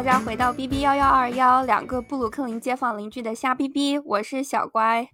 大家回到 B B 幺幺二幺，两个布鲁克林街坊邻居的瞎逼逼，我是小乖。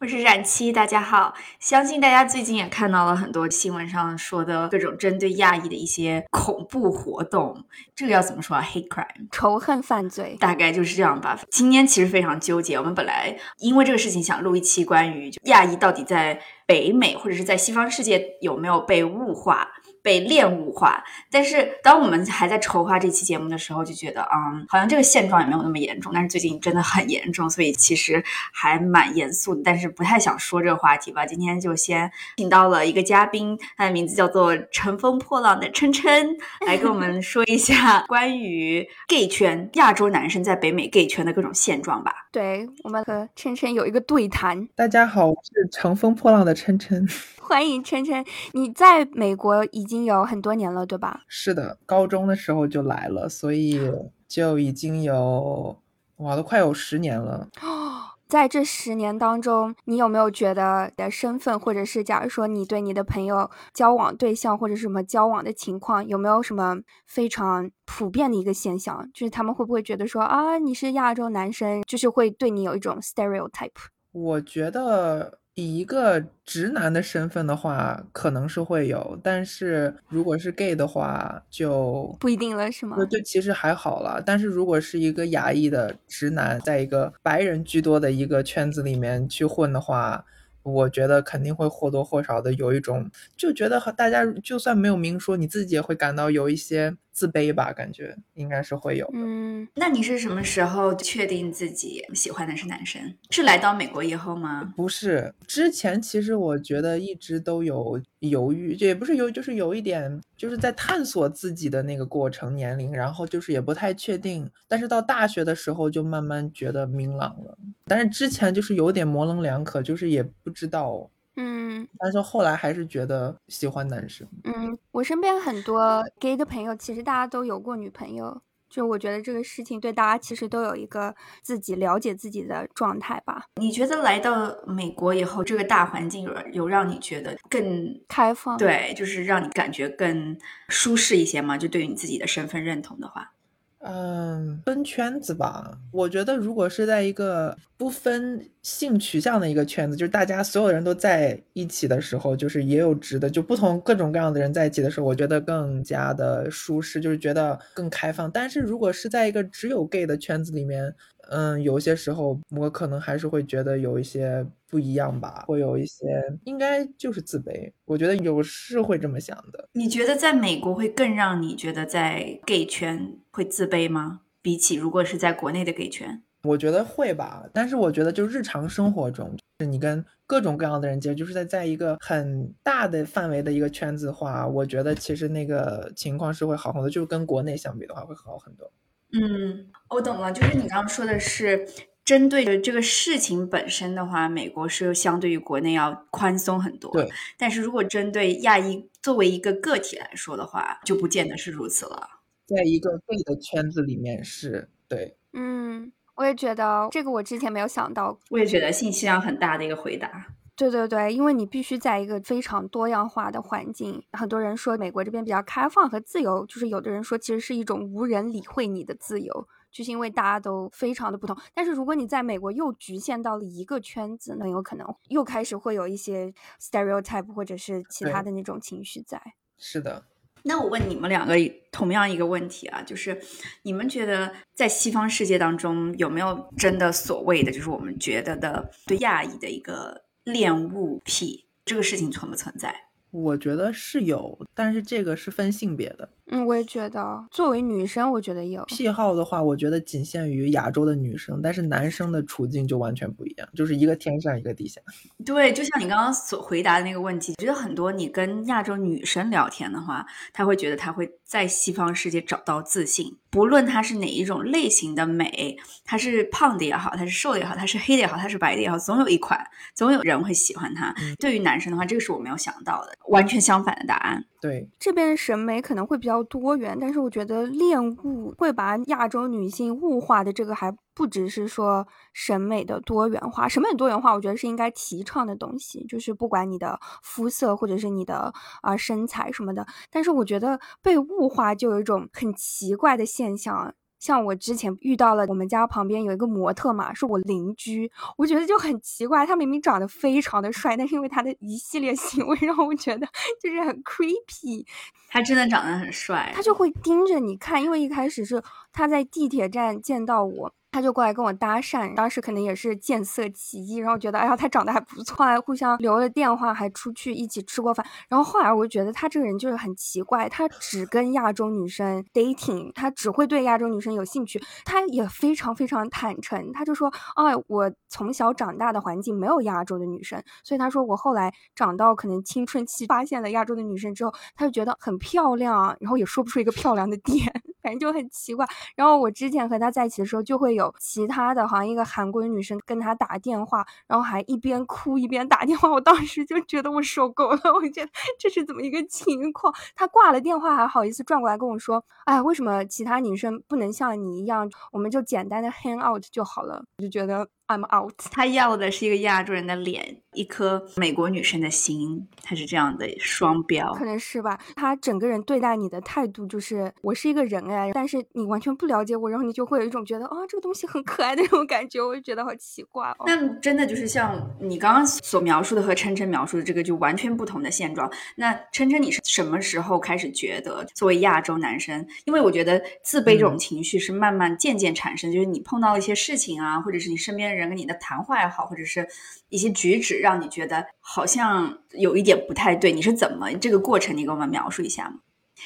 我是冉七，大家好。相信大家最近也看到了很多新闻上说的各种针对亚裔的一些恐怖活动，这个要怎么说啊？Hate crime，仇恨犯罪，大概就是这样吧。今天其实非常纠结，我们本来因为这个事情想录一期关于亚裔到底在北美或者是在西方世界有没有被物化。被恋物化，但是当我们还在筹划这期节目的时候，就觉得，嗯，好像这个现状也没有那么严重。但是最近真的很严重，所以其实还蛮严肃的，但是不太想说这个话题吧。今天就先请到了一个嘉宾，他的名字叫做乘风破浪的琛琛，来跟我们说一下 关于 gay 圈亚洲男生在北美 gay 圈的各种现状吧。对我们和琛琛有一个对谈。大家好，我是乘风破浪的琛琛。欢迎琛琛，你在美国已经有很多年了，对吧？是的，高中的时候就来了，所以就已经有哇，都快有十年了。在这十年当中，你有没有觉得的身份，或者是假如说你对你的朋友交往对象或者什么交往的情况，有没有什么非常普遍的一个现象？就是他们会不会觉得说啊，你是亚洲男生，就是会对你有一种 stereotype？我觉得。以一个直男的身份的话，可能是会有，但是如果是 gay 的话，就不一定了，是吗？就就其实还好了。但是如果是一个亚裔的直男，在一个白人居多的一个圈子里面去混的话，我觉得肯定会或多或少的有一种，就觉得和大家就算没有明说，你自己也会感到有一些。自卑吧，感觉应该是会有的。嗯，那你是什么时候确定自己喜欢的是男生？是来到美国以后吗？不是，之前其实我觉得一直都有犹豫，也不是犹，就是有一点，就是在探索自己的那个过程年龄，然后就是也不太确定。但是到大学的时候就慢慢觉得明朗了，但是之前就是有点模棱两可，就是也不知道。嗯，但是后来还是觉得喜欢男生。嗯，我身边很多 gay 的朋友，其实大家都有过女朋友。就我觉得这个事情对大家其实都有一个自己了解自己的状态吧。你觉得来到美国以后，这个大环境有有让你觉得更开放？对，就是让你感觉更舒适一些吗？就对于你自己的身份认同的话。嗯，分圈子吧。我觉得，如果是在一个不分性取向的一个圈子，就是大家所有人都在一起的时候，就是也有直的，就不同各种各样的人在一起的时候，我觉得更加的舒适，就是觉得更开放。但是如果是在一个只有 gay 的圈子里面，嗯，有些时候我可能还是会觉得有一些不一样吧，会有一些应该就是自卑。我觉得有是会这么想的。你觉得在美国会更让你觉得在 gay 圈会自卑吗？比起如果是在国内的 gay 圈，我觉得会吧。但是我觉得就日常生活中，就是你跟各种各样的人接，就是在在一个很大的范围的一个圈子的话，我觉得其实那个情况是会好很多，就是跟国内相比的话会好很多。嗯，我懂了，就是你刚刚说的是针对着这个事情本身的话，美国是相对于国内要宽松很多。对，但是如果针对亚裔作为一个个体来说的话，就不见得是如此了。在一个 gay 的圈子里面是对，嗯，我也觉得这个我之前没有想到，我也觉得信息量很大的一个回答。对对对，因为你必须在一个非常多样化的环境。很多人说美国这边比较开放和自由，就是有的人说其实是一种无人理会你的自由，就是因为大家都非常的不同。但是如果你在美国又局限到了一个圈子，那有可能又开始会有一些 stereotype 或者是其他的那种情绪在。是的。那我问你们两个同样一个问题啊，就是你们觉得在西方世界当中有没有真的所谓的，就是我们觉得的对亚裔的一个？恋物癖这个事情存不存在？我觉得是有，但是这个是分性别的。嗯，我也觉得，作为女生，我觉得有癖好的话，我觉得仅限于亚洲的女生，但是男生的处境就完全不一样，就是一个天上一个地下。对，就像你刚刚所回答的那个问题，我觉得很多你跟亚洲女生聊天的话，她会觉得她会在西方世界找到自信，不论她是哪一种类型的美，她是胖的也好，她是瘦的也好，她是黑的也好，她是白的也好，总有一款，总有人会喜欢她。对于男生的话，这个是我没有想到的，完全相反的答案。对，这边审美可能会比较多元，但是我觉得恋物会把亚洲女性物化的这个还不只是说审美的多元化，审美多元化，我觉得是应该提倡的东西，就是不管你的肤色或者是你的啊身材什么的，但是我觉得被物化就有一种很奇怪的现象。像我之前遇到了，我们家旁边有一个模特嘛，是我邻居，我觉得就很奇怪，他明明长得非常的帅，但是因为他的一系列行为让我觉得就是很 creepy。他真的长得很帅，他就会盯着你看，因为一开始是他在地铁站见到我。他就过来跟我搭讪，当时可能也是见色起意，然后觉得哎呀他长得还不错，还互相留了电话，还出去一起吃过饭。然后后来我就觉得他这个人就是很奇怪，他只跟亚洲女生 dating，他只会对亚洲女生有兴趣。他也非常非常坦诚，他就说，哎，我从小长大的环境没有亚洲的女生，所以他说我后来长到可能青春期发现了亚洲的女生之后，他就觉得很漂亮，然后也说不出一个漂亮的点，反正就很奇怪。然后我之前和他在一起的时候就会。有其他的，好像一个韩国女生跟他打电话，然后还一边哭一边打电话。我当时就觉得我受够了，我觉得这是怎么一个情况？他挂了电话还好意思转过来跟我说：“哎，为什么其他女生不能像你一样？我们就简单的 hang out 就好了。”我就觉得。I'm out。他要的是一个亚洲人的脸，一颗美国女生的心，他是这样的双标，可能是吧。他整个人对待你的态度就是我是一个人哎，但是你完全不了解我，然后你就会有一种觉得啊这个东西很可爱的那种感觉，我就觉得好奇怪。那真的就是像你刚刚所描述的和琛琛描述的这个就完全不同的现状。那琛琛，你是什么时候开始觉得作为亚洲男生？因为我觉得自卑这种情绪是慢慢渐渐产生，就是你碰到一些事情啊，或者是你身边。人跟你的谈话也好，或者是一些举止，让你觉得好像有一点不太对。你是怎么这个过程？你给我们描述一下吗？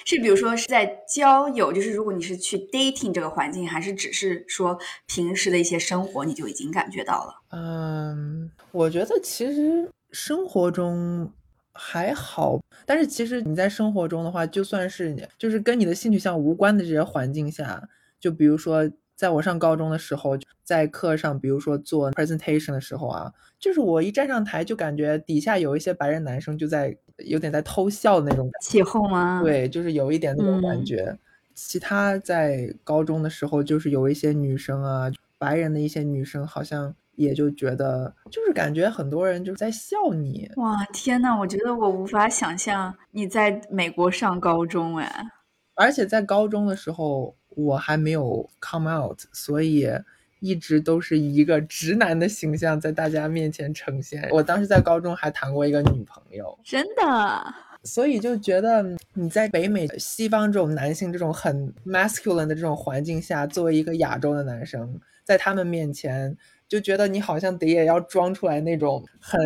是比如说是在交友，就是如果你是去 dating 这个环境，还是只是说平时的一些生活，你就已经感觉到了？嗯，我觉得其实生活中还好，但是其实你在生活中的话，就算是就是跟你的性取向无关的这些环境下，就比如说。在我上高中的时候，在课上，比如说做 presentation 的时候啊，就是我一站上台，就感觉底下有一些白人男生就在有点在偷笑的那种起哄吗？对，就是有一点那种感觉。其他在高中的时候，就是有一些女生啊，白人的一些女生，好像也就觉得，就是感觉很多人就是在笑你。哇，天呐，我觉得我无法想象你在美国上高中哎，而且在高中的时候。我还没有 come out，所以一直都是一个直男的形象在大家面前呈现。我当时在高中还谈过一个女朋友，真的。所以就觉得你在北美西方这种男性这种很 masculine 的这种环境下，作为一个亚洲的男生，在他们面前就觉得你好像得也要装出来那种很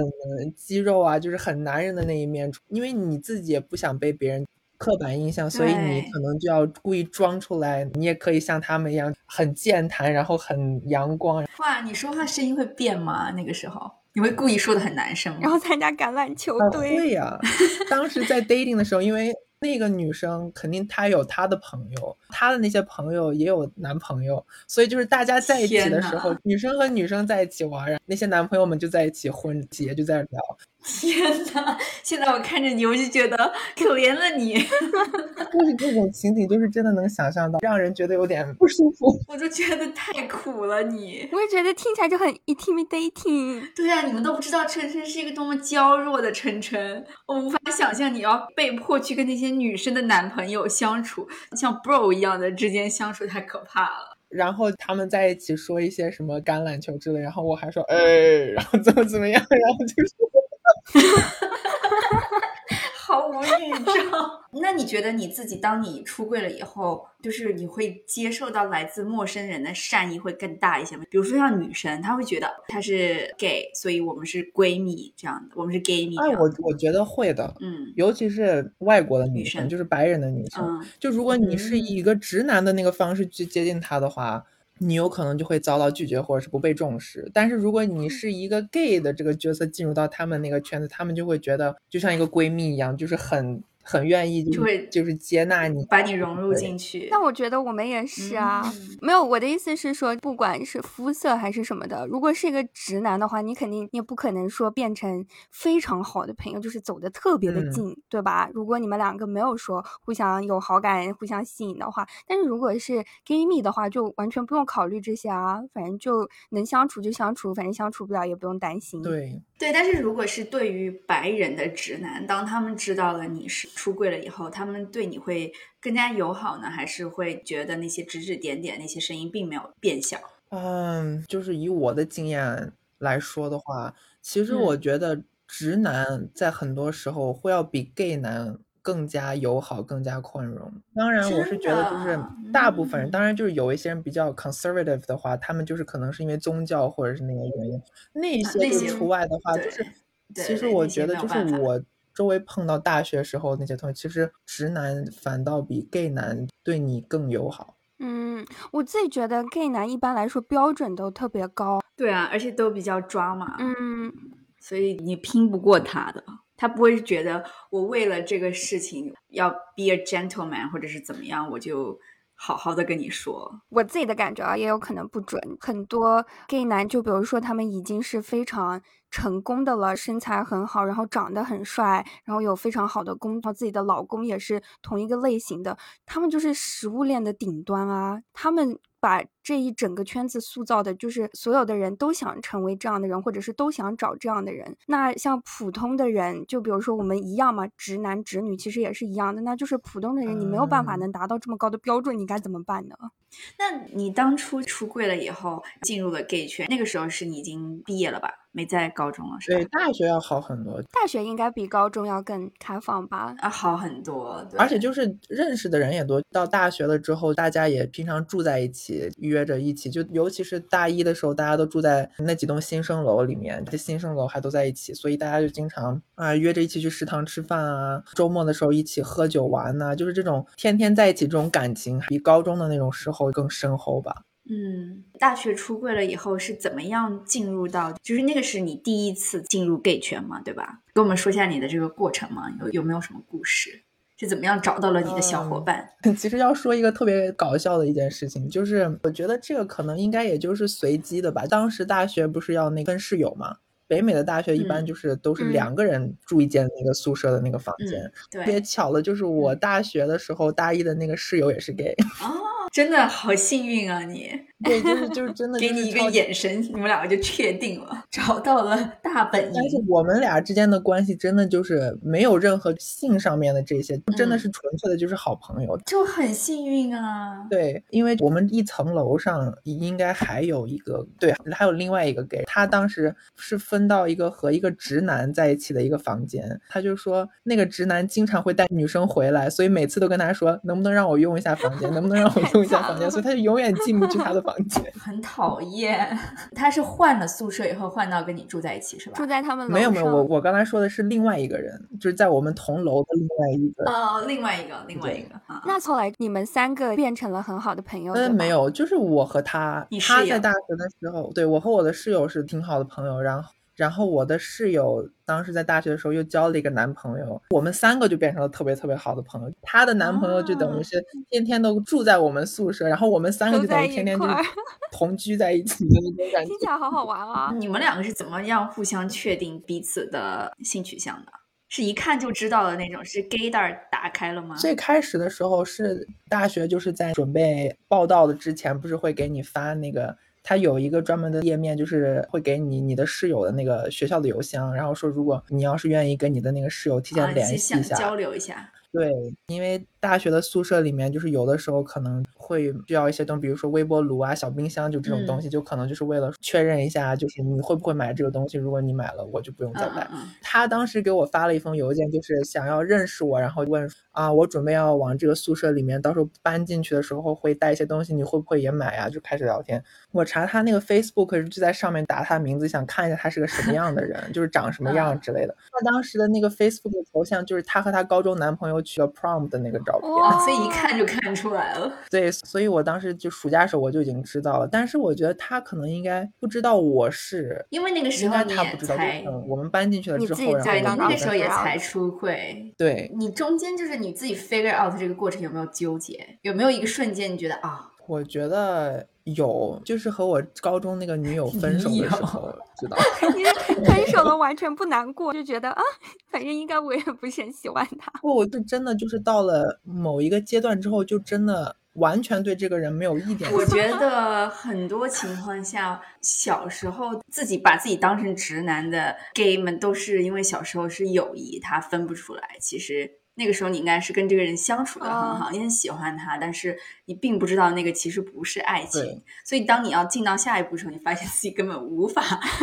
肌肉啊，就是很男人的那一面，因为你自己也不想被别人。刻板印象，所以你可能就要故意装出来，你也可以像他们一样很健谈，然后很阳光。哇，你说话声音会变吗？那个时候你会故意说的很男生吗？然后参加橄榄球队？对呀。当时在 dating 的时候，因为。那个女生肯定她有她的朋友，她的那些朋友也有男朋友，所以就是大家在一起的时候，女生和女生在一起玩，那些男朋友们就在一起混姐就在聊。天哪！现在我看着你，我就觉得可怜了你。就是这种情景，就是真的能想象到，让人觉得有点不舒服。我就觉得太苦了你。我也觉得听起来就很 intimidating。对啊，你们都不知道晨晨是一个多么娇弱的晨晨，我无法想象你要被迫去跟那些。女生的男朋友相处像 bro 一样的之间相处太可怕了。然后他们在一起说一些什么橄榄球之类，然后我还说哎，然后怎么怎么样，然后就说。毫无预兆。那你觉得你自己，当你出柜了以后，就是你会接受到来自陌生人的善意会更大一些吗？比如说像女生，她会觉得她是 gay，所以我们是闺蜜这样的，我们是 gay 蜜。哎，我我觉得会的，嗯，尤其是外国的女生，就是白人的女生，就如果你是以一个直男的那个方式去接近她的话。你有可能就会遭到拒绝，或者是不被重视。但是如果你是一个 gay 的这个角色进入到他们那个圈子，他们就会觉得就像一个闺蜜一样，就是很。很愿意就会就是接纳你，把你融入进去。那我觉得我们也是啊，没有我的意思是说，不管是肤色还是什么的，如果是一个直男的话，你肯定也不可能说变成非常好的朋友，就是走的特别的近，对吧？如果你们两个没有说互相有好感、互相吸引的话，但是如果是 gay 蜜的话，就完全不用考虑这些啊，反正就能相处就相处，反正相处不了也不用担心。对。对，但是如果是对于白人的直男，当他们知道了你是出柜了以后，他们对你会更加友好呢，还是会觉得那些指指点点那些声音并没有变小？嗯，就是以我的经验来说的话，其实我觉得直男在很多时候会要比 gay 男。更加友好，更加宽容。当然，我是觉得就是大部分人，当然就是有一些人比较 conservative 的话，他们就是可能是因为宗教或者是那个原因。那些除外的话，就是其实我觉得就是我周围碰到大学时候那些同学，其实直男反倒比 gay 男对你更友好。嗯，我自己觉得 gay 男一般来说标准都特别高。对啊，而且都比较抓嘛。嗯，所以你拼不过他的。他不会觉得我为了这个事情要 be a gentleman，或者是怎么样，我就好好的跟你说。我自己的感觉啊，也有可能不准。很多 gay 男，就比如说他们已经是非常成功的了，身材很好，然后长得很帅，然后有非常好的工，作自己的老公也是同一个类型的，他们就是食物链的顶端啊，他们。把这一整个圈子塑造的，就是所有的人都想成为这样的人，或者是都想找这样的人。那像普通的人，就比如说我们一样嘛，直男直女其实也是一样的。那就是普通的人，你没有办法能达到这么高的标准，你该怎么办呢？那你当初出柜了以后，进入了 gay 圈，那个时候是你已经毕业了吧？没在高中了，是吧？对，大学要好很多。大学应该比高中要更开放吧？啊，好很多。而且就是认识的人也多。到大学了之后，大家也平常住在一起，约约着一起。就尤其是大一的时候，大家都住在那几栋新生楼里面，这新生楼还都在一起，所以大家就经常啊约着一起去食堂吃饭啊，周末的时候一起喝酒玩呐，就是这种天天在一起这种感情，比高中的那种时候更深厚吧。嗯，大学出柜了以后是怎么样进入到？就是那个是你第一次进入 gay 圈嘛，对吧？跟我们说一下你的这个过程嘛，有有没有什么故事？是怎么样找到了你的小伙伴？其实要说一个特别搞笑的一件事情，就是我觉得这个可能应该也就是随机的吧。当时大学不是要那跟室友嘛？北美的大学一般就是都是两个人住一间那个宿舍的那个房间。对，特别巧的就是我大学的时候大一的那个室友也是 gay。哦。真的好幸运啊！你对，就是就是真的，给你一个眼神，你们两个就确定了，找到了大本营。但是我们俩之间的关系真的就是没有任何性上面的这些，真的是纯粹的就是好朋友，就很幸运啊。对，因为我们一层楼上应该还有一个，对，还有另外一个 gay，他当时是分到一个和一个直男在一起的一个房间，他就说那个直男经常会带女生回来，所以每次都跟他说能不能让我用一下房间，能不能让我用一。下房间，所以他就永远进不去他的房间，很讨厌。他是换了宿舍以后换到跟你住在一起是吧？住在他们没有没有，我我刚才说的是另外一个人，就是在我们同楼的另外一个哦，另外一个另外一个。那后来你们三个变成了很好的朋友？嗯，没有，就是我和他，他在大学的时候，对我和我的室友是挺好的朋友，然后。然后我的室友当时在大学的时候又交了一个男朋友，我们三个就变成了特别特别好的朋友。她的男朋友就等于是天天都住在我们宿舍，然后我们三个就等于天天就 同居在一起的那种感觉。听起来好好玩啊！你们两个是怎么样互相确定彼此的性取向的？是一看就知道的那种？是 gay 袋打开了吗？最开始的时候是大学就是在准备报道的之前，不是会给你发那个。它有一个专门的页面，就是会给你你的室友的那个学校的邮箱，然后说如果你要是愿意跟你的那个室友提前联系一下，交流一下。对，因为大学的宿舍里面，就是有的时候可能会需要一些东西，比如说微波炉啊、小冰箱，就这种东西，就可能就是为了确认一下，就是你会不会买这个东西。如果你买了，我就不用再买。他当时给我发了一封邮件，就是想要认识我，然后问啊，我准备要往这个宿舍里面，到时候搬进去的时候会带一些东西，你会不会也买啊？就开始聊天。我查他那个 Facebook 就在上面打他名字，想看一下他是个什么样的人，就是长什么样之类的。他当时的那个 Facebook 的头像就是他和他高中男朋友去了 prom 的那个照片，所以一看就看出来了。对，所以我当时就暑假时候我就已经知道了，但是我觉得他可能应该不知道我是，因为那个时候他不知道。我们搬进去了之后，然后那个时候也才出柜。对，你中间就是你自己 figure out 这个过程有没有纠结？有没有一个瞬间你觉得啊？我觉得有，就是和我高中那个女友 分手的时候，知道。你分手了完全不难过，就觉得啊，反正应该我也不是很喜欢他。不，我是真的就是到了某一个阶段之后，就真的完全对这个人没有一点。我觉得很多情况下，小时候自己把自己当成直男的 gay 们，都是因为小时候是友谊，他分不出来。其实。那个时候你应该是跟这个人相处的很好，你很喜欢他，但是你并不知道那个其实不是爱情。所以当你要进到下一步的时候，你发现自己根本无法，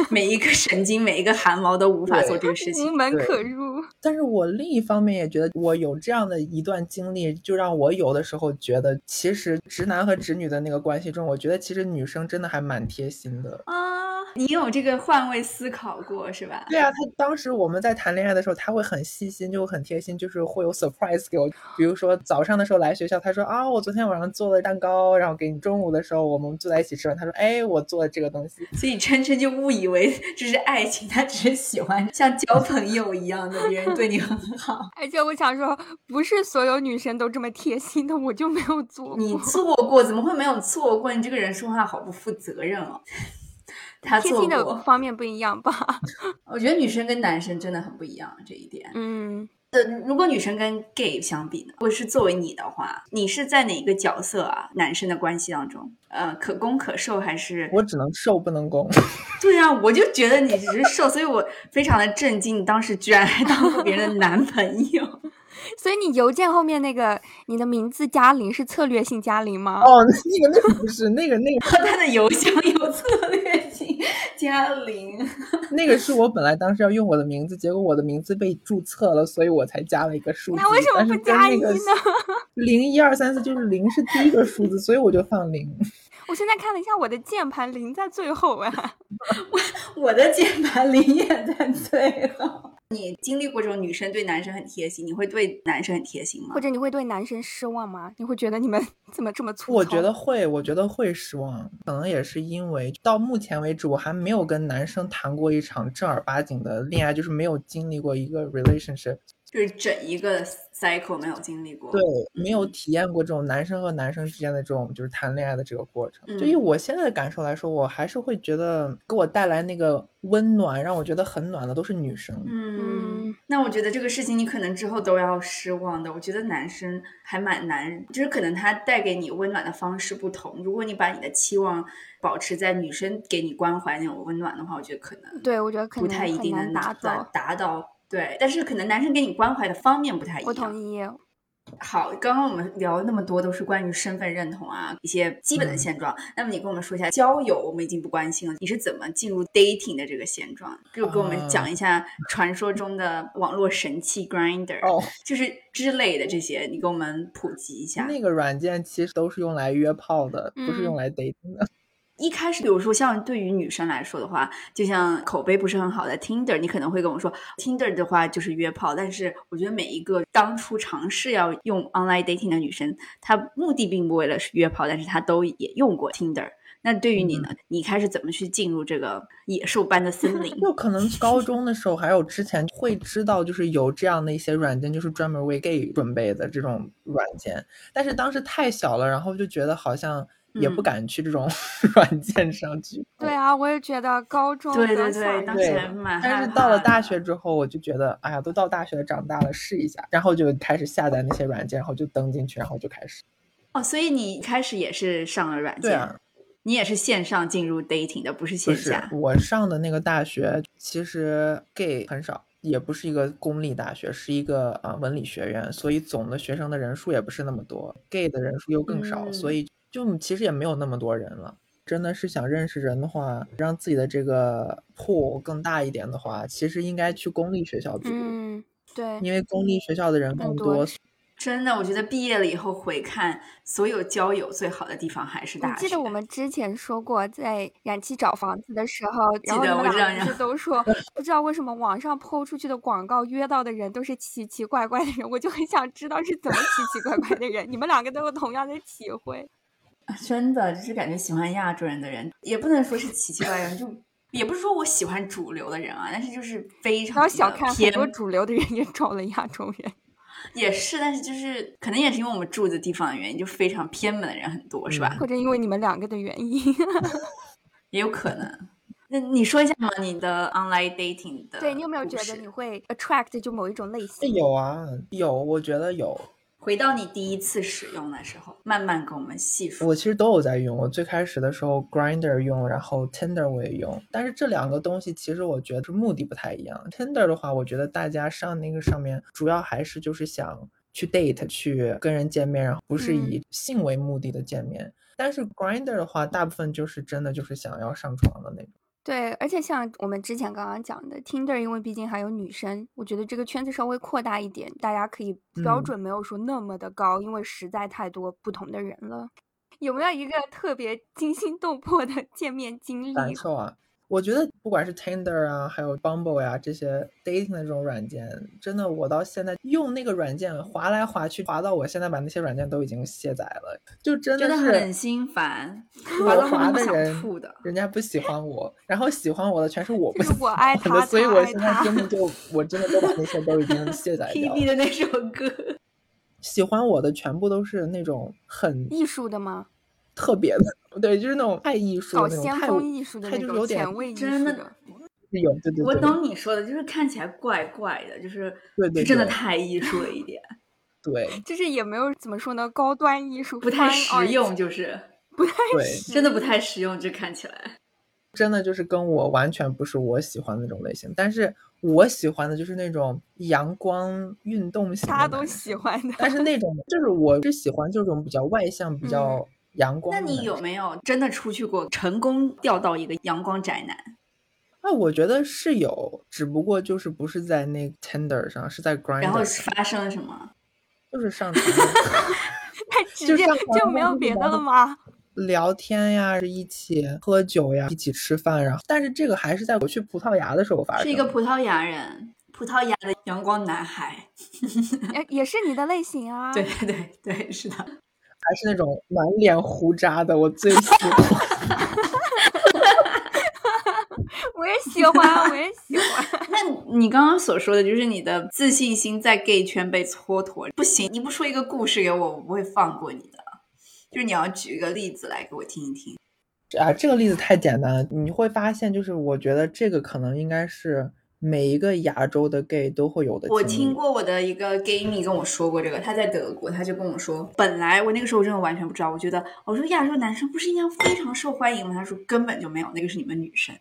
每一个神经、每一个汗毛都无法做这个 事情，无门可入。但是我另一方面也觉得，我有这样的一段经历，就让我有的时候觉得，其实直男和直女的那个关系中，我觉得其实女生真的还蛮贴心的啊。你有这个换位思考过是吧？对啊，他当时我们在谈恋爱的时候，他会很细心，就很贴心，就是会有 surprise 给我。比如说早上的时候来学校，他说啊，我昨天晚上做了蛋糕，然后给你。中午的时候我们坐在一起吃饭，他说，哎，我做了这个东西。所以琛琛就误以为这是爱情，他只是喜欢像交朋友一样的别人对你很好。而且我想说，不是所有女生都这么贴心的，我就没有做。你做过，怎么会没有做过？你这个人说话好不负责任哦。他贴心的方面不一样吧？我觉得女生跟男生真的很不一样这一点。嗯，呃，如果女生跟 gay 相比呢？或者是作为你的话，你是在哪一个角色啊？男生的关系当中，呃，可攻可受还是？我只能受不能攻。对啊，我就觉得你只是受，所以我非常的震惊，你当时居然还当过别人的男朋友。所以你邮件后面那个你的名字加零是策略性加零吗？哦，那个那个不是，那个那个 他的邮箱有策略性。加零，那个是我本来当时要用我的名字，结果我的名字被注册了，所以我才加了一个数字。那为什么不加一呢？零一二三四就是零是第一个数字，所以我就放零。我现在看了一下我的键盘，零在最后啊。我我的键盘零也在最后。你经历过这种女生对男生很贴心，你会对男生很贴心吗？或者你会对男生失望吗？你会觉得你们 怎么这么粗我觉得会，我觉得会失望。可能也是因为到目前为止，我还没有跟男生谈过一场正儿八经的恋爱，就是没有经历过一个 relationship。就是整一个 cycle 没有经历过，对，没有体验过这种男生和男生之间的这种就是谈恋爱的这个过程。就以我现在的感受来说，我还是会觉得给我带来那个温暖，让我觉得很暖的都是女生。嗯，那我觉得这个事情你可能之后都要失望的。我觉得男生还蛮难，就是可能他带给你温暖的方式不同。如果你把你的期望保持在女生给你关怀那种温暖的话，我觉得可能对我觉得不太一定能达到达到。对，但是可能男生给你关怀的方面不太一样。我同意。好，刚刚我们聊了那么多，都是关于身份认同啊，一些基本的现状。那么你跟我们说一下交友，我们已经不关心了。你是怎么进入 dating 的这个现状？就给我们讲一下传说中的网络神器 Grinder，就是之类的这些，你给我们普及一下。那个软件其实都是用来约炮的，不是用来 dating 的。一开始，比如说像对于女生来说的话，就像口碑不是很好的 Tinder，你可能会跟我说 Tinder 的话就是约炮。但是我觉得每一个当初尝试要用 online dating 的女生，她目的并不为了是约炮，但是她都也用过 Tinder。那对于你呢？你开始怎么去进入这个野兽般的森林？就可能高中的时候，还有之前会知道，就是有这样的一些软件，就是专门为 gay 准备的这种软件。但是当时太小了，然后就觉得好像。也不敢去这种 软件上去。对啊，我也觉得高中对对对，当时但是到了大学之后，我就觉得，哎呀，都到大学了，长大了，试一下，然后就开始下载那些软件，然后就登进去，然后就开始。哦，所以你开始也是上了软件？对啊，你也是线上进入 dating 的，不是线下。我上的那个大学其实 gay 很少，也不是一个公立大学，是一个啊文理学院，所以总的学生的人数也不是那么多，gay 的人数又更少，所以。就其实也没有那么多人了，真的是想认识人的话，让自己的这个铺更大一点的话，其实应该去公立学校读。嗯，对，因为公立学校的人更多。真的，我觉得毕业了以后回看，所有交友最好的地方还是大学。记得我们之前说过，在燃气找房子的时候，然后我们两个都说，不知道为什么网上抛出去的广告约到的人都是奇奇怪怪的人，我就很想知道是怎么奇奇怪怪的人。你们两个都有同样的体会。真的就是感觉喜欢亚洲人的人，也不能说是奇奇怪怪，就也不是说我喜欢主流的人啊，但是就是非常小看很多主流的人也找了亚洲人，也是，但是就是可能也是因为我们住的地方的原因，就非常偏门的人很多，是吧？或者因为你们两个的原因，也有可能。那你说一下嘛，你的 online dating 的，对你有没有觉得你会 attract 就某一种类型？有啊，有，我觉得有。回到你第一次使用的时候，慢慢跟我们细说。我其实都有在用。我最开始的时候，Grinder 用，然后 Tinder 我也用。但是这两个东西其实我觉得是目的不太一样。Tinder 的话，我觉得大家上那个上面主要还是就是想去 date，去跟人见面，然后不是以性为目的的见面。但是 Grinder 的话，大部分就是真的就是想要上床的那种。对，而且像我们之前刚刚讲的，Tinder，因为毕竟还有女生，我觉得这个圈子稍微扩大一点，大家可以标准没有说那么的高，因为实在太多不同的人了。有没有一个特别惊心动魄的见面经历？感受啊。我觉得不管是 Tinder 啊，还有 Bumble 呀这些 dating 的这种软件，真的我到现在用那个软件滑来滑去，滑到我现在把那些软件都已经卸载了，就真的是很心烦。我滑的人，的人家不喜欢我，然后喜欢我的全是我不喜欢的，所以我现在真的就我真的都把那些都已经卸载掉。P D 的那首歌，喜欢我的全部都是那种很艺术的吗？特别的，对，就是那种太艺术的那种，太艺术的那种，前卫真的有，对对对。我懂你说的，就是看起来怪怪的，就是对对，真的太艺术了一点。对，就是也没有怎么说呢，高端艺术不太实用，就是不太真的不太实用，这看起来真的就是跟我完全不是我喜欢的那种类型。但是我喜欢的就是那种阳光运动型，大家都喜欢的。但是那种就是我是喜欢这种比较外向，比较。阳光？那你有没有真的出去过，成功钓到一个阳光宅男？那，我觉得是有，只不过就是不是在那 Tender 上，是在 Grind。然后发生了什么？就是上床，太直接就没有别的了吗？聊天呀，一起喝酒呀，一起吃饭，然后但是这个还是在我去葡萄牙的时候发生。是一个葡萄牙人，葡萄牙的阳光男孩，也也是你的类型啊？对对对，是的。还是那种满脸胡渣的，我最喜欢。我也喜欢，我也喜欢。那你刚刚所说的就是你的自信心在 gay 圈被蹉跎，不行，你不说一个故事给我，我不会放过你的。就是你要举一个例子来给我听一听。啊，这个例子太简单了，你会发现，就是我觉得这个可能应该是。每一个亚洲的 gay 都会有的。我听过我的一个 gay 蜜跟我说过这个，他在德国，他就跟我说，本来我那个时候真的完全不知道，我觉得我说亚洲男生不是应该非常受欢迎吗？他说根本就没有，那个是你们女生。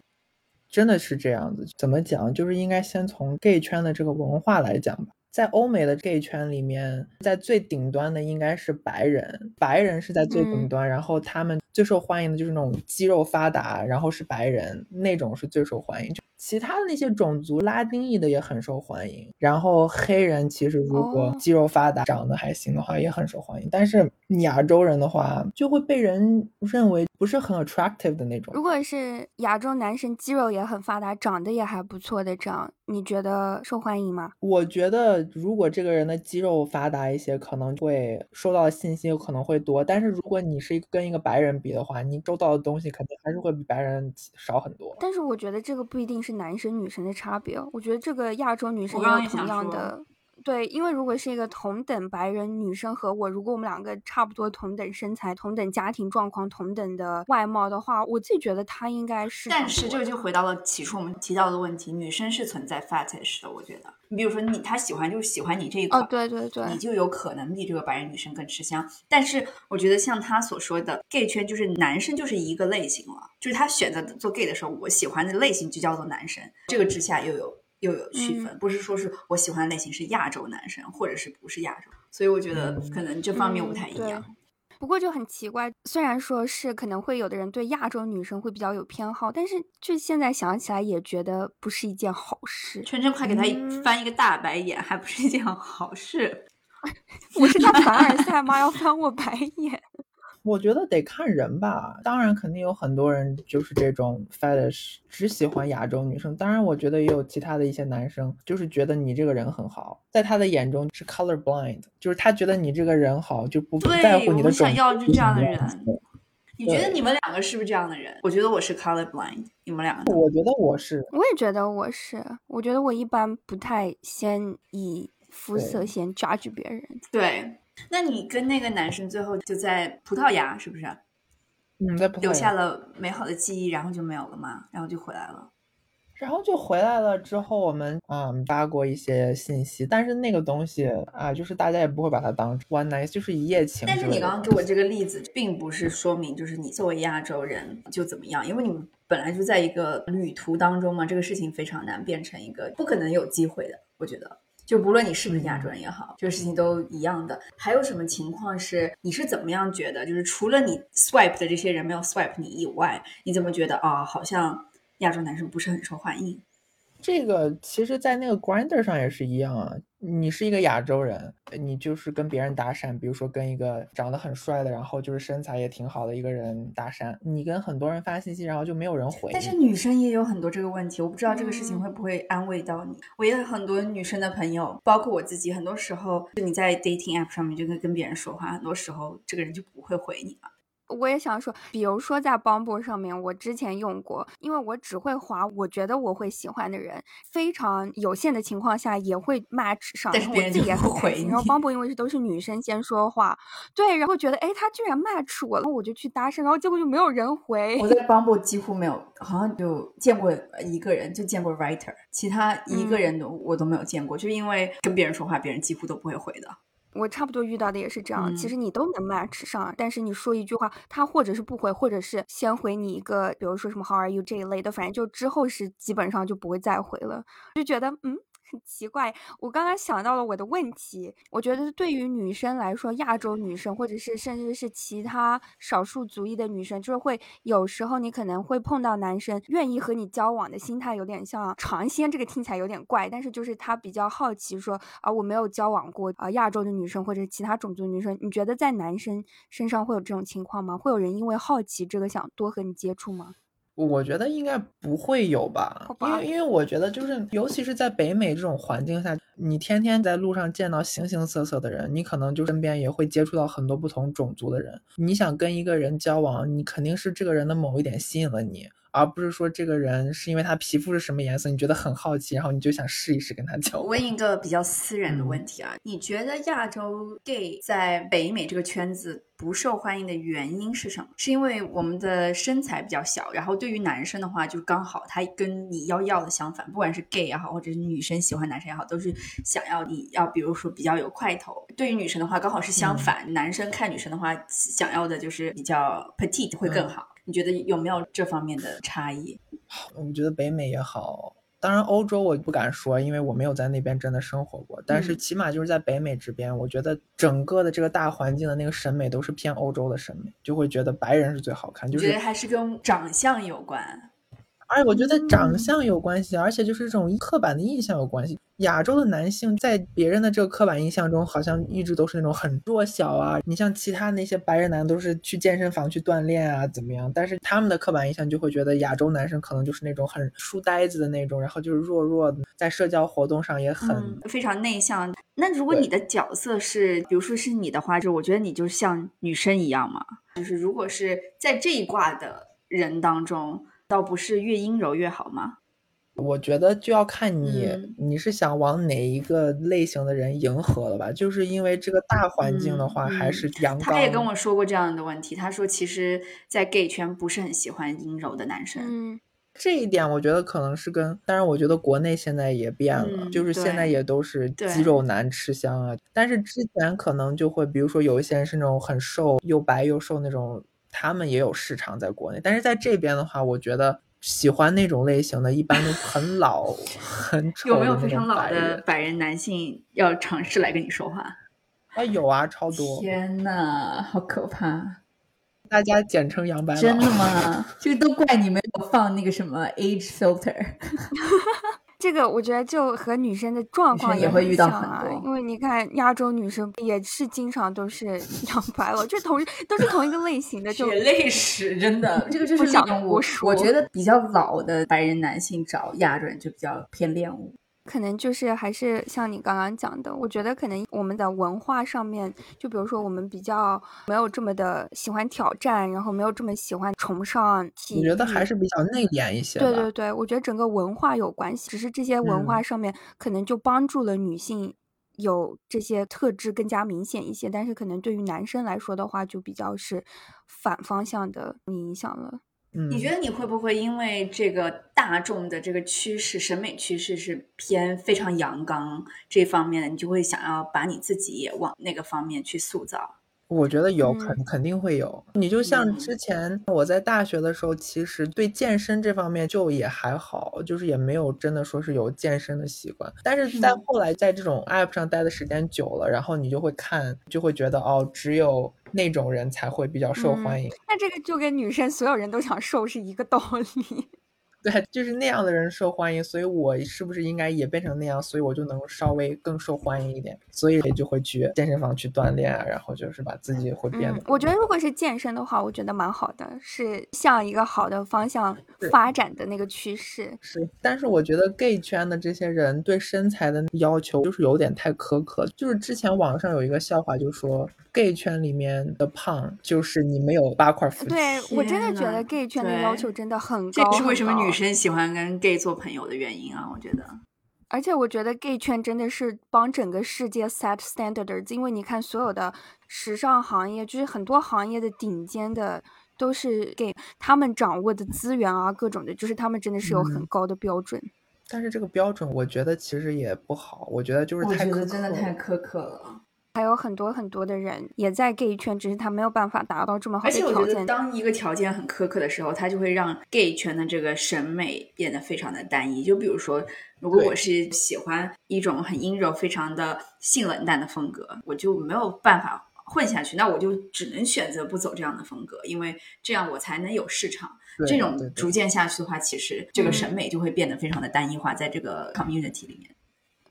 真的是这样子？怎么讲？就是应该先从 gay 圈的这个文化来讲吧。在欧美的 gay 圈里面，在最顶端的应该是白人，白人是在最顶端，然后他们最受欢迎的就是那种肌肉发达，然后是白人那种是最受欢迎。其他的那些种族，拉丁裔的也很受欢迎。然后黑人其实如果肌肉发达、长得还行的话，也很受欢迎。但是亚洲人的话，就会被人认为不是很 attractive 的那种。如果是亚洲男生，肌肉也很发达，长得也还不错的这样，你觉得受欢迎吗？我觉得如果这个人的肌肉发达一些，可能会收到的信息有可能会多。但是如果你是跟一个白人比的话，你收到的东西肯定还是会比白人少很多。但是我觉得这个不一定是。男生女生的差别，我觉得这个亚洲女生也有同样的。对，因为如果是一个同等白人女生和我，如果我们两个差不多同等身材、同等家庭状况、同等的外貌的话，我自己觉得她应该是。但是这个就回到了起初我们提到的问题，女生是存在 fetish 的。我觉得，你比如说你，他喜欢就是喜欢你这一块，对对对，你就有可能比这个白人女生更吃香。但是我觉得像他所说的 gay 圈，就是男生就是一个类型了，就是他选择做 gay 的时候，我喜欢的类型就叫做男生。这个之下又有。又有区分，不是说是我喜欢的类型是亚洲男生，或者是不是亚洲，所以我觉得可能这方面不太一样。不过就很奇怪，虽然说是可能会有的人对亚洲女生会比较有偏好，但是就现在想起来也觉得不是一件好事。圈圈快给他翻一个大白眼，还不是一件好事。我是他凡尔赛吗？要翻我白眼？我觉得得看人吧，当然肯定有很多人就是这种 fetish，只喜欢亚洲女生。当然，我觉得也有其他的一些男生，就是觉得你这个人很好，在他的眼中是 color blind，就是他觉得你这个人好，就不在乎你的种族。想要就这样的人。你觉得你们两个是不是这样的人？我觉得我是 color blind，你们两个？我觉得我是。我也觉得我是。我觉得我一般不太先以肤色先 judge 别人。对。那你跟那个男生最后就在葡萄牙是不是？嗯，在留下了美好的记忆，然后就没有了吗？然后就回来了。然后就回来了之后，我们嗯发过一些信息，但是那个东西啊，就是大家也不会把它当 one night，就是一夜情。但是你刚刚给我这个例子，并不是说明就是你作为亚洲人就怎么样，因为你们本来就在一个旅途当中嘛，这个事情非常难变成一个不可能有机会的，我觉得。就不论你是不是亚洲人也好，这个事情都一样的。还有什么情况是你是怎么样觉得？就是除了你 swipe 的这些人没有 swipe 你以外，你怎么觉得啊？好像。亚洲男生不是很受欢迎，这个其实，在那个 Grinder 上也是一样啊。你是一个亚洲人，你就是跟别人搭讪，比如说跟一个长得很帅的，然后就是身材也挺好的一个人搭讪，你跟很多人发信息，然后就没有人回。但是女生也有很多这个问题，我不知道这个事情会不会安慰到你。我也有很多女生的朋友，包括我自己，很多时候就你在 dating app 上面就跟跟别人说话，很多时候这个人就不会回你了。我也想说，比如说在 Bumble 上面，我之前用过，因为我只会划我觉得我会喜欢的人，非常有限的情况下也会 match 上，但是别人也不回。然后 Bumble 因为是都是女生先说话，对，然后觉得哎，他居然 match 我了，我就去搭讪，然后结果就没有人回。我在 Bumble 几乎没有，好像就见过一个人，就见过 writer，其他一个人都我都没有见过，就因为跟别人说话，别人几乎都不会回的。我差不多遇到的也是这样，其实你都能 match 上，但是你说一句话，他或者是不回，或者是先回你一个，比如说什么 How are you 这一类的，反正就之后是基本上就不会再回了，就觉得嗯。很奇怪，我刚刚想到了我的问题。我觉得对于女生来说，亚洲女生或者是甚至是其他少数族裔的女生，就是会有时候你可能会碰到男生愿意和你交往的心态有点像尝鲜，这个听起来有点怪，但是就是他比较好奇，说啊我没有交往过啊亚洲的女生或者其他种族女生，你觉得在男生身上会有这种情况吗？会有人因为好奇这个想多和你接触吗？我觉得应该不会有吧，因为因为我觉得就是，尤其是在北美这种环境下，你天天在路上见到形形色色的人，你可能就身边也会接触到很多不同种族的人。你想跟一个人交往，你肯定是这个人的某一点吸引了你。而不是说这个人是因为他皮肤是什么颜色，你觉得很好奇，然后你就想试一试跟他交往。问一个比较私人的问题啊，你觉得亚洲 gay 在北美这个圈子不受欢迎的原因是什么？是因为我们的身材比较小，然后对于男生的话，就刚好他跟你要要的相反，不管是 gay 也好，或者是女生喜欢男生也好，都是想要你要，比如说比较有块头。对于女生的话，刚好是相反，男生看女生的话，想要的就是比较 petite 会更好。你觉得有没有这方面的差异？我觉得北美也好，当然欧洲我不敢说，因为我没有在那边真的生活过。但是起码就是在北美这边，我觉得整个的这个大环境的那个审美都是偏欧洲的审美，就会觉得白人是最好看。就觉得还是跟长相有关。而且我觉得长相有关系，而且就是这种刻板的印象有关系。亚洲的男性在别人的这个刻板印象中，好像一直都是那种很弱小啊。你像其他那些白人男，都是去健身房去锻炼啊，怎么样？但是他们的刻板印象就会觉得亚洲男生可能就是那种很书呆子的那种，然后就是弱弱的，在社交活动上也很非常内向。那如果你的角色是，比如说是你的话，就我觉得你就像女生一样嘛。就是如果是在这一卦的人当中。倒不是越阴柔越好吗？我觉得就要看你你是想往哪一个类型的人迎合了吧。就是因为这个大环境的话，还是阳刚。他也跟我说过这样的问题。他说，其实，在 gay 圈不是很喜欢阴柔的男生。嗯，这一点我觉得可能是跟……当然，我觉得国内现在也变了，就是现在也都是肌肉男吃香啊。但是之前可能就会，比如说有一些人是那种很瘦，又白又瘦那种。他们也有市场在国内，但是在这边的话，我觉得喜欢那种类型的，一般都很老、很丑。有没有非常老的白人男性要尝试来跟你说话？啊，有啊，超多！天呐，好可怕！大家简称杨白。真的 吗？这个都怪你没有放那个什么 age filter。这个我觉得就和女生的状况也会遇到很多，因为你看亚洲女生也是经常都是 养白了，就同都是同一个类型的，就血泪史，真的，这个就是恋物。我觉得比较老的白人男性找亚洲人就比较偏恋物。可能就是还是像你刚刚讲的，我觉得可能我们的文化上面，就比如说我们比较没有这么的喜欢挑战，然后没有这么喜欢崇尚。我觉得还是比较内敛一些。对对对，我觉得整个文化有关系，只是这些文化上面可能就帮助了女性有这些特质更加明显一些，但是可能对于男生来说的话，就比较是反方向的影响了。嗯，你觉得你会不会因为这个大众的这个趋势、审美趋势是偏非常阳刚这方面的，你就会想要把你自己也往那个方面去塑造？我觉得有嗯肯肯定会有。你就像嗯之前我在大学的时候，其实对健身这方面就也还好，就是也没有真的说是有健身的习惯。但是在嗯后来在这种 app 上待的时间久了，然后你就会看，就会觉得哦，只有那种人才会比较受嗯欢迎。那这个就跟女生所有人都想瘦是一个道理。对，就是那样的人受欢迎，所以我是不是应该也变成那样，所以我就能稍微更受欢迎一点，所以就会去健身房去锻炼啊，然后就是把自己会变得嗯，我觉得如果是健身的话，我觉得蛮好的，是向一个好的方向发展的那个趋势。是，但是我觉得 gay 圈的这些人对身材的要求就是有点太苛刻。就是之前网上有一个笑话，就说 gay 圈里面的胖就是你没有八块腹肌。对我真的觉得 gay 圈的要求真的很高，这也是为很高什么女生喜欢跟 gay 做朋友的原因啊！我觉得，而且我觉得 gay 圈真的是帮整个世界 set standards，因为你看所有的时尚行业，就是很多行业的顶尖的都是 gay，他们掌握的资源啊，各种的，就是他们真的是有很嗯高的标准。但是这个标准，我觉得其实也不好，我觉得就是太苛刻了。苛刻了。还有很多很多的人也在 gay 圈，只是他没有办法达到这么好的条件。且我觉得，当一个条件很苛刻的时候，它就会让 gay 圈的这个审美变得非常的单一。就比如说，如果我是喜欢一种很阴柔、非常的性冷淡的风格，我就没有办法混下去，那我就只能选择不走这样的风格，因为这样我才能有市场。这种逐渐下去的话，其实这个嗯审美就会变得非常的单一化，在这个 community 里面。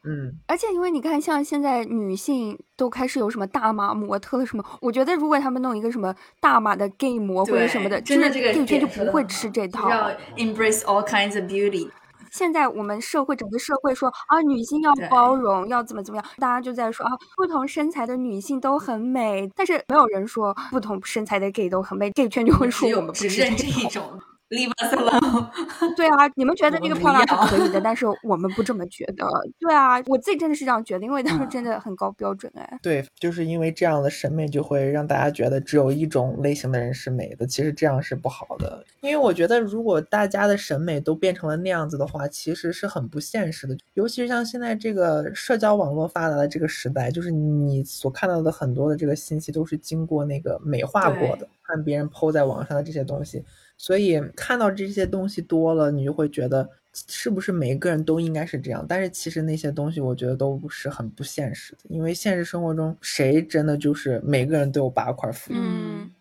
嗯，而且因为你看，像现在女性都开始有什么大码模特了什么，我觉得如果他们弄一个什么大码的 gay 模或者什么的，真的这个 gay 圈就不会吃这套。要 embrace all kinds of beauty。现在我们社会整个社会说啊，女性要包容，要怎么怎么样，大家就在说啊，不同身材的女性都很美，但是没有人说不同身材的 gay 都很美，gay 圈就会说我们不只认吃这套。这一种，leave us alone。对啊，你们觉得我们不那个漂亮是要可以的，但是我们不这么觉得。对啊，我自己真的是这样觉得，因为他们真的很高标准哎。对，就是因为这样的审美就会让大家觉得只有一种类型的人是美的，其实这样是不好的。因为我觉得如果大家的审美都变成了那样子的话，其实是很不现实的。尤其是像现在这个社交网络发达的这个时代，就是你所看到的很多的这个信息都是经过那个美化过的，看别人 PO 在网上的这些东西，所以看到这些东西多了，你就会觉得是不是每一个人都应该是这样？但是其实那些东西我觉得都是很不现实的，因为现实生活中谁真的就是每个人都有八块腹肌？嗯，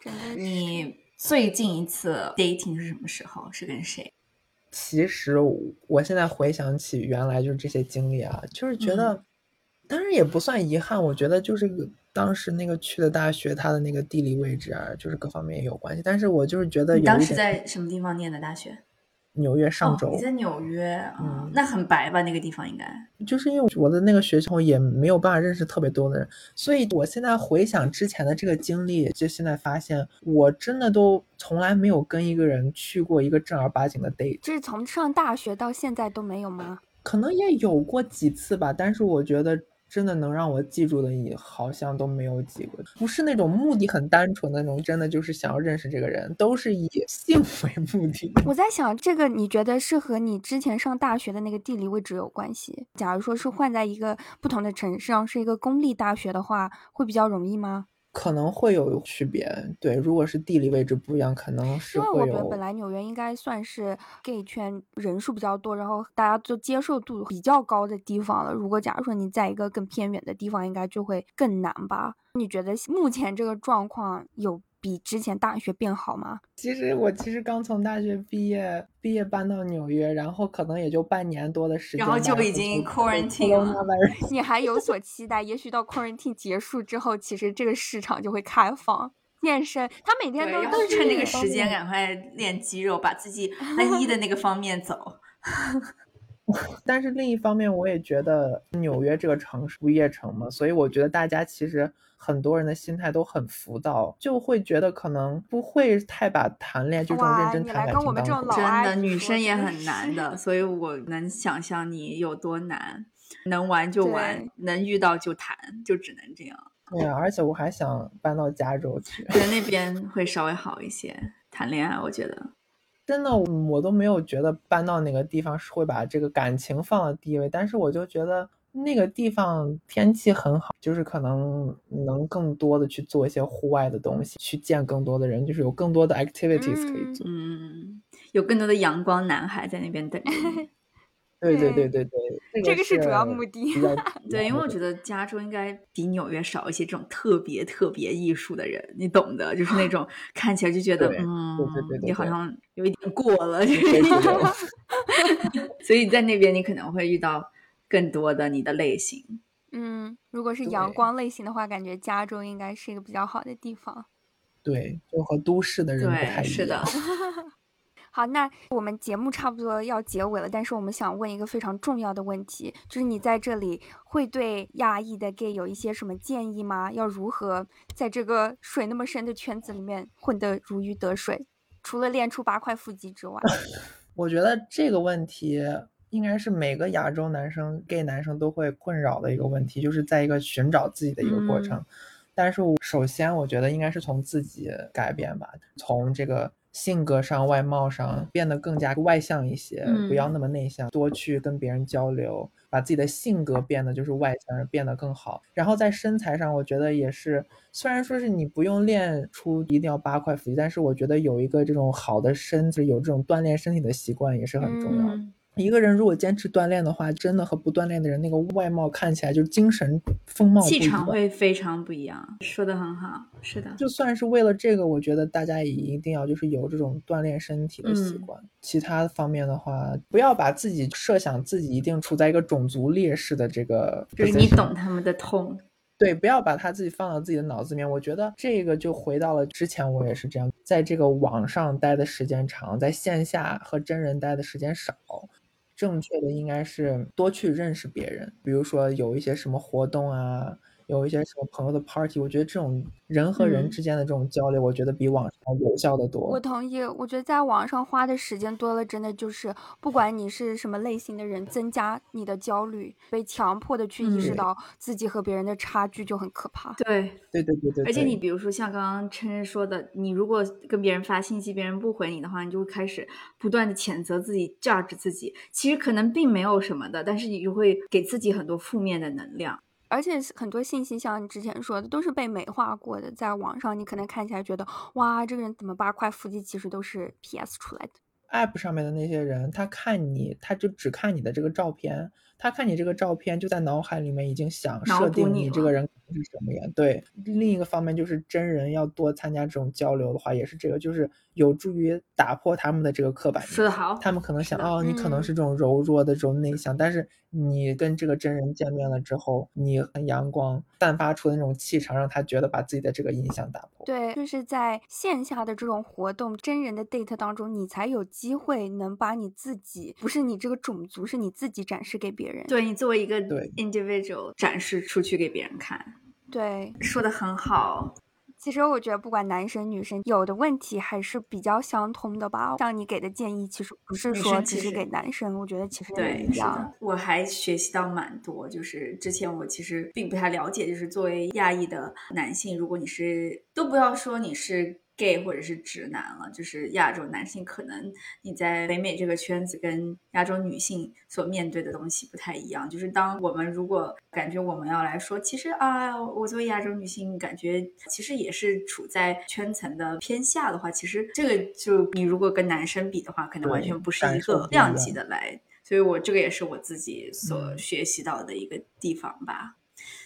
真的。你最近一次 dating 是什么时候？是跟谁？其实我现在回想起原来就是这些经历啊，就是觉得，当然也不算遗憾，我觉得就是个当时那个去的大学，它的那个地理位置啊，就是各方面也有关系。但是我就是觉得有你当时在什么地方念的大学？纽约上周，哦、你在纽约啊、嗯那很白吧？那个地方应该。就是因为我的那个学校也没有办法认识特别多的人，所以我现在回想之前的这个经历，就现在发现我真的都从来没有跟一个人去过一个正儿八经的 date，这是从上大学到现在都没有吗？可能也有过几次吧，但是我觉得真的能让我记住的也好像都没有几个，不是那种目的很单纯的那种，真的就是想要认识这个人，都是以性为目的。我在想，这个你觉得是和你之前上大学的那个地理位置有关系？假如说是换在一个不同的城市上，是一个公立大学的话，会比较容易吗？可能会有区别，对，如果是地理位置不一样，可能是因为我觉得本。来纽约应该算是 gay 圈人数比较多，然后大家就接受度比较高的地方了。如果假如说你在一个更偏远的地方，应该就会更难吧？你觉得目前这个状况有比之前大学变好吗？其实我其实刚从大学毕业，毕业搬到纽约，然后可能也就半年多的时间，然后就已经 quarantine 了 你还有所期待？也许到 quarantine 结束之后，其实这个市场就会开放。健身，他每天，都都是趁这个时间赶快练肌肉，把自己单一的那个方面走。但是另一方面，我也觉得纽约这个城市不夜城嘛，所以我觉得大家其实很多人的心态都很浮躁，就会觉得可能不会太把谈恋爱这种认真谈感跟我们这种真的，女生也很难的，所以我能想象你有多难。能玩就玩，能遇到就谈，就只能这样。对啊，而且我还想搬到加州去。觉得那边会稍微好一些。谈恋爱。我觉得真的，我都没有觉得搬到哪个地方是会把这个感情放到第一位，但是我就觉得那个地方天气很好，就是可能能更多的去做一些户外的东西，去见更多的人，就是有更多的 activities 可以做。嗯，有更多的阳光男孩在那边等。对对对对对，这个是主要目的。对，因为我觉得加州应该比纽约少一些这种特别特别艺术的人，你懂的，就是那种 看起来就觉得，嗯，你好像有一点过了，所以在那边你可能会遇到更多的你的类型。嗯，如果是阳光类型的话，感觉加州应该是一个比较好的地方。对，就和都市的人不太一样。是 的。好，那我们节目差不多要结尾了，但是我们想问一个非常重要的问题，就是你在这里会对亚裔的 gay 有一些什么建议吗？要如何在这个水那么深的圈子里面混得如鱼得水？除了练出八块腹肌之外，我觉得这个问题应该是每个亚洲男生 gay 男生都会困扰的一个问题，就是在一个寻找自己的一个过程。但是首先，我觉得应该是从自己改变吧，从这个。性格上、外貌上变得更加外向一些，不要那么内向，多去跟别人交流，把自己的性格变得就是外向，变得更好。然后在身材上，我觉得也是，虽然说是你不用练出一定要八块腹肌，但是我觉得有一个这种好的身子，有这种锻炼身体的习惯也是很重要的。一个人如果坚持锻炼的话，真的和不锻炼的人那个外貌看起来就是精神风貌、气场会非常不一样。说的很好，是的。就算是为了这个，我觉得大家也一定要就是有这种锻炼身体的习惯。其他方面的话，不要把自己设想自己一定处在一个种族劣势的这个，就是你懂他们的痛。对，不要把他自己放到自己的脑子里面。我觉得这个就回到了之前，我也是这样，在这个网上待的时间长，在线下和真人待的时间少。正确的应该是多去认识别人，比如说有一些什么活动啊。有一些什么朋友的 party，我觉得这种人和人之间的这种交流，我觉得比网上有效的多。我同意，我觉得在网上花的时间多了，真的就是不管你是什么类型的人，增加你的焦虑，被强迫的去意识到自己和别人的差距就很可怕。对，对对对对。而且你比如说像刚刚琛琛说的，你如果跟别人发信息，别人不回你的话，你就会开始不断的谴责自己，judge 自己。其实可能并没有什么的，但是你就会给自己很多负面的能量。而且很多信息，像你之前说的，都是被美化过的。在网上，你可能看起来觉得，哇，这个人怎么八块腹肌，其实都是 PS 出来的。App 上面的那些人，他看你，他就只看你的这个照片，他看你这个照片，就在脑海里面已经想设定你这个人是什么样。对，另一个方面就是真人要多参加这种交流的话，也是这个，就是有助于打破他们的这个刻板。说的好，他们可能想，哦，你可能是这种柔弱的这种内向，但是。你跟这个真人见面了之后，你很阳光，散发出的那种气场，让他觉得把自己的这个印象打破。对，就是在线下的这种活动、真人的 date 当中，你才有机会能把你自己，不是你这个种族，是你自己展示给别人。对你作为一个 individual 展示出去给别人看。对，说的很好。其实我觉得，不管男生女生，有的问题还是比较相通的吧。像你给的建议，其实不是说只是给男生，我觉得其实对一样。我还学习到蛮多，就是之前我其实并不太了解，就是作为亚裔的男性，如果你是都不要说你是。Gay 或者是直男了，就是亚洲男性，可能你在北美这个圈子跟亚洲女性所面对的东西不太一样。就是当我们如果感觉我们要来说，其实啊，我作为亚洲女性，感觉其实也是处在圈层的偏下的话，其实这个就你如果跟男生比的话，可能完全不是一个量级的来。所以我这个也是我自己所学习到的一个地方吧。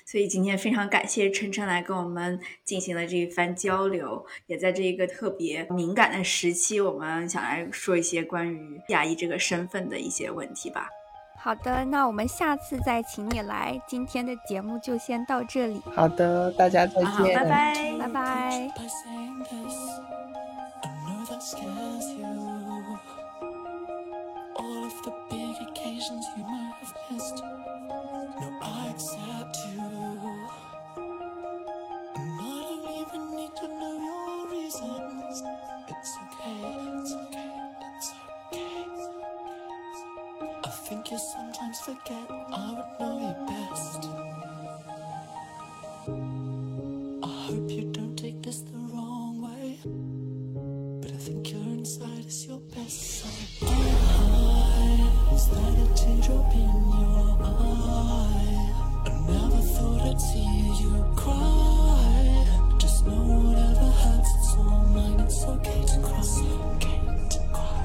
所以今天非常感谢晨晨来跟我们进行了这一番交流，也在这一个特别敏感的时期，我们想来说一些关于亚裔这个身份的一些问题吧。好的，那我们下次再请你来。今天的节目就先到这里。好的，大家再见，拜拜，拜拜。you except you And I don't even need to know your reasons. It's okay, it's okay, it's okay I think you sometimes forget. I would know you better It's okay to cross, okay to cry.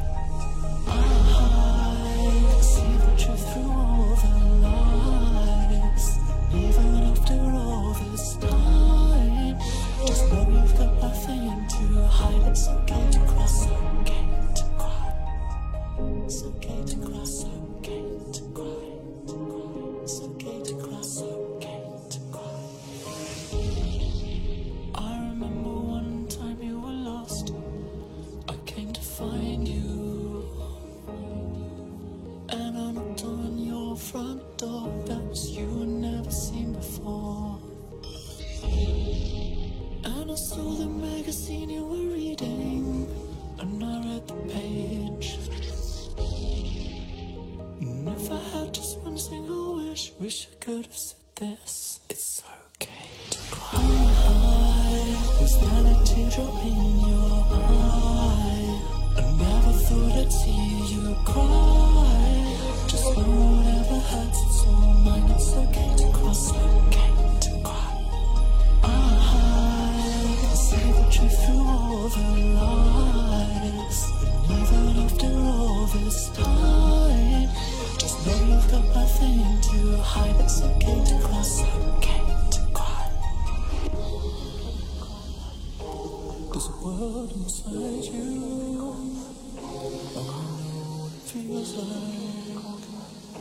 I see the truth through all the lies. Even after all this time, to hide. To cross, to cry. It's okay to cross.